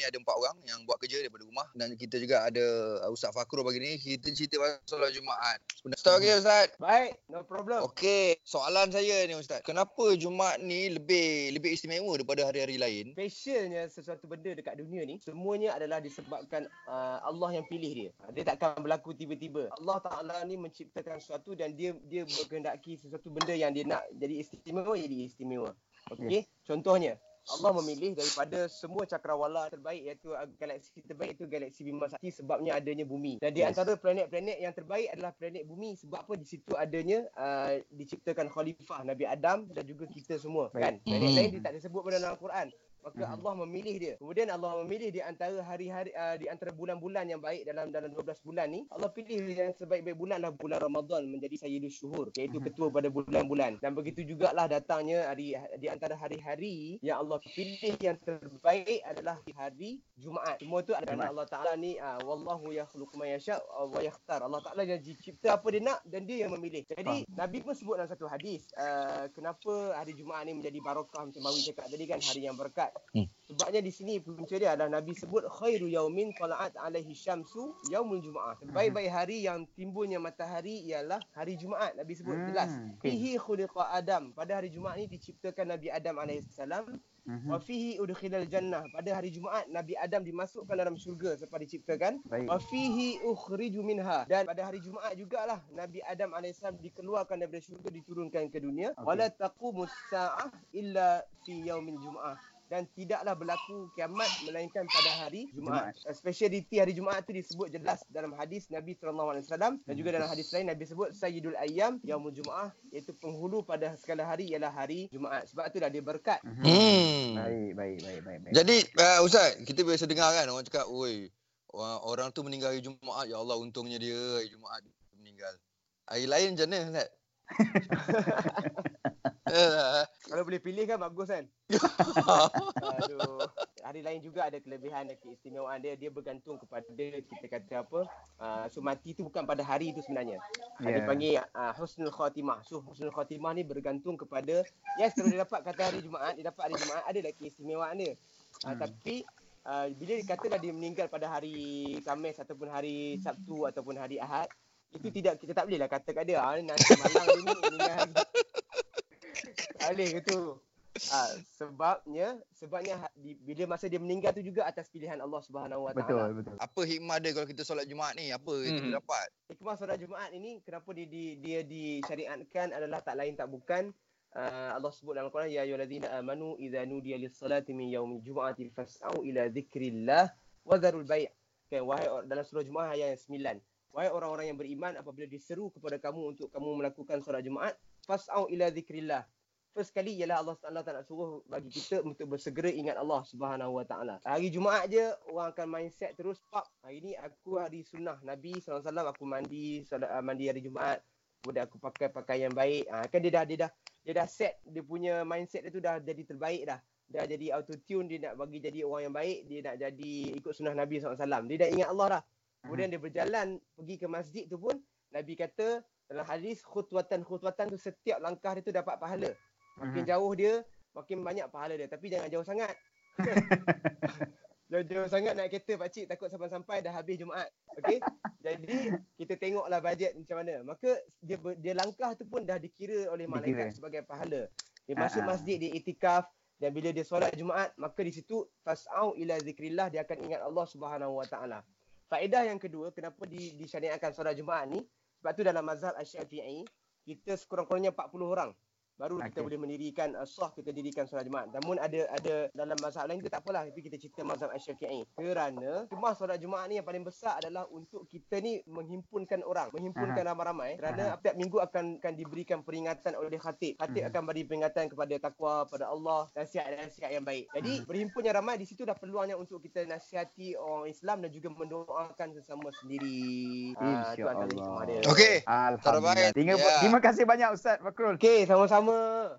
ni ada empat orang yang buat kerja daripada rumah dan kita juga ada uh, Ustaz Fakrul pagi ni. Kita cerita pasal solat Jumaat. Ustaz okey Ustaz? Baik, no problem. Okey, soalan saya ni Ustaz. Kenapa Jumaat ni lebih lebih istimewa daripada hari-hari lain? Specialnya sesuatu benda dekat dunia ni semuanya adalah disebabkan uh, Allah yang pilih dia. Dia takkan berlaku tiba-tiba. Allah Taala ni menciptakan sesuatu dan dia dia berkehendaki sesuatu benda yang dia nak jadi istimewa jadi istimewa. Okey, contohnya Allah memilih daripada semua cakrawala terbaik iaitu galaksi terbaik itu galaksi Bima Sakti sebabnya adanya bumi. Dan di Yes. antara planet-planet yang terbaik adalah planet bumi sebab apa di situ adanya uh, diciptakan khalifah Nabi Adam dan juga kita semua Baik. kan. Planet Mhm. lain dia tak disebut pada dalam Al-Quran. Maka Mhm. Allah memilih dia. Kemudian Allah memilih di antara hari-hari uh, di antara bulan-bulan yang baik dalam dalam 12 bulan ni, Allah pilih yang sebaik-baik bulan adalah bulan Ramadan menjadi sayyidus syuhur, iaitu Mhm. ketua pada bulan-bulan. Dan begitu jugalah datangnya hari di antara hari-hari yang Allah pilih yang terbaik adalah hari Jumaat. Semua tu adalah. Allah Taala ni uh, wallahu yakhluqu ma yasha uh, wa yakhtar. Allah Taala yang cipta apa dia nak dan dia yang memilih. Jadi Nabi pun sebut dalam satu hadis, uh, kenapa hari Jumaat ni menjadi barakah macam Mawi cakap tadi kan hari yang berkat. Hmm. Sebabnya di sini punca dia adalah Nabi sebut khairu yaumin tala'at alaihi syamsu yaumul jumaah. Sebaik-baik hari yang timbulnya matahari ialah hari Jumaat. Nabi sebut Hmm, jelas. Fihi khuliqa Adam. Pada hari Jumaat ni diciptakan Nabi Adam alaihissalam. Mhm. Wa fihi udkhilal jannah. Pada hari Jumaat Nabi Adam dimasukkan dalam syurga sebab diciptakan. Wa fihi ukhriju minha. Dan pada hari Jumaat jugalah Nabi Adam AS dikeluarkan daripada syurga diturunkan ke dunia. Wala taqumus sa'ah illa fi yaumil Jumaah. Dan tidaklah berlaku kiamat melainkan pada hari Jumaat. Jumaat. Speciality hari Jumaat itu disebut jelas dalam hadis Nabi SAW dan juga dalam hadis lain Nabi sebut Sayyidul Ayyam Yaumul Jumaah iaitu penghulu pada segala hari ialah hari Jumaat. Sebab itulah dia berkat. Mhm. Hmm. Baik, baik, baik, baik. baik. Jadi uh, Ustaz, kita biasa dengar kan orang cakap, "Oi, orang, orang tu meninggal hari Jumaat, ya Allah untungnya dia hari Jumaat dia meninggal." Hari lain macam mana Ustaz? Eh, Kalau boleh pilih kan bagus kan? Aduh. Hari lain juga ada kelebihan dan keistimewaan dia. Dia bergantung kepada kita kata apa. Uh, so mati tu bukan pada hari itu sebenarnya. Yeah. Dia Ya. panggil uh, husnul khatimah. So husnul khatimah ni bergantung kepada yes kalau dia dapat kata hari Jumaat, dia dapat hari Jumaat ada lagi keistimewaan dia. Uh, Hmm. Tapi uh, bila dikatakan dia meninggal pada hari Khamis ataupun hari Sabtu ataupun hari Ahad, itu tidak kita tak boleh lah kata kat dia, ah nanti malam dia ni meninggal tak boleh ke tu. Ah, sebabnya sebabnya ha- di, bila masa dia meninggal tu juga atas pilihan Allah Subhanahu Wa Betul, Taala. betul. apa hikmah dia kalau kita solat Jumaat ni? Apa yang kita Hmm. dapat? Hikmah solat Jumaat ini kenapa dia di, dia disyariatkan adalah tak lain tak bukan uh, Allah sebut dalam Al-Quran ya ayyuhallazina amanu idza nudiya lis-salati min yaumil jumu'ati fas'au ila dzikrillah wa dzarul bai'. Okay, wahai dalam surah Jumaat ayat yang 9. Wahai orang-orang yang beriman apabila diseru kepada kamu untuk kamu melakukan solat Jumaat, fas'au ila dzikrillah. First kali ialah Allah Taala tak nak suruh bagi kita untuk bersegera ingat Allah Subhanahu Wa Taala. Hari Jumaat je orang akan mindset terus pap. Hari ni aku hari sunnah Nabi SAW aku mandi solat uh, mandi hari Jumaat. Kemudian aku pakai pakaian baik. Ah kan dia dah dia dah dia dah set dia punya mindset dia tu dah jadi terbaik dah. Dah jadi auto tune dia nak bagi jadi orang yang baik, dia nak jadi ikut sunnah Nabi SAW. Dia dah ingat Allah dah. Kemudian dia berjalan pergi ke masjid tu pun Nabi kata dalam hadis khutwatan khutwatan tu setiap langkah dia tu dapat pahala. Makin Mhm. jauh dia, makin banyak pahala dia. Tapi jangan jauh sangat. Jauh-jauh sangat naik kereta pakcik takut sampai-sampai dah habis Jumaat. Okey? Jadi kita tengoklah bajet macam mana. Maka dia dia langkah tu pun dah dikira oleh malaikat Dikira. sebagai pahala. Dia masuk ah. masjid dia itikaf dan bila dia solat Jumaat maka di situ fasau ila zikrillah dia akan ingat Allah Subhanahu Wa Taala. Faedah yang kedua kenapa di, disyariatkan solat Jumaat ni sebab tu dalam mazhab Asy-Syafi'i kita sekurang-kurangnya 40 orang baru kita Okey. boleh mendirikan uh, sah kita dirikan solat Jumaat. Namun ada ada dalam mazhab lain tu tak apalah tapi kita cerita mazhab Asy-Syafi'i. Kerana hikmah solat Jumaat ni yang paling besar adalah untuk kita ni menghimpunkan orang, menghimpunkan ramai-ramai kerana setiap minggu akan akan diberikan peringatan oleh khatib. Khatib Mhm. akan beri peringatan kepada takwa pada Allah, nasihat-nasihat yang baik. Jadi Mhm. berhimpunnya ramai di situ dah peluangnya untuk kita nasihati orang Islam dan juga mendoakan sesama sendiri. Ah, InsyaAllah. dia. Okey. Alhamdulillah. Terbaik. Terima, Ya. terima kasih banyak Ustaz Fakrul. Okey, sama-sama. มือ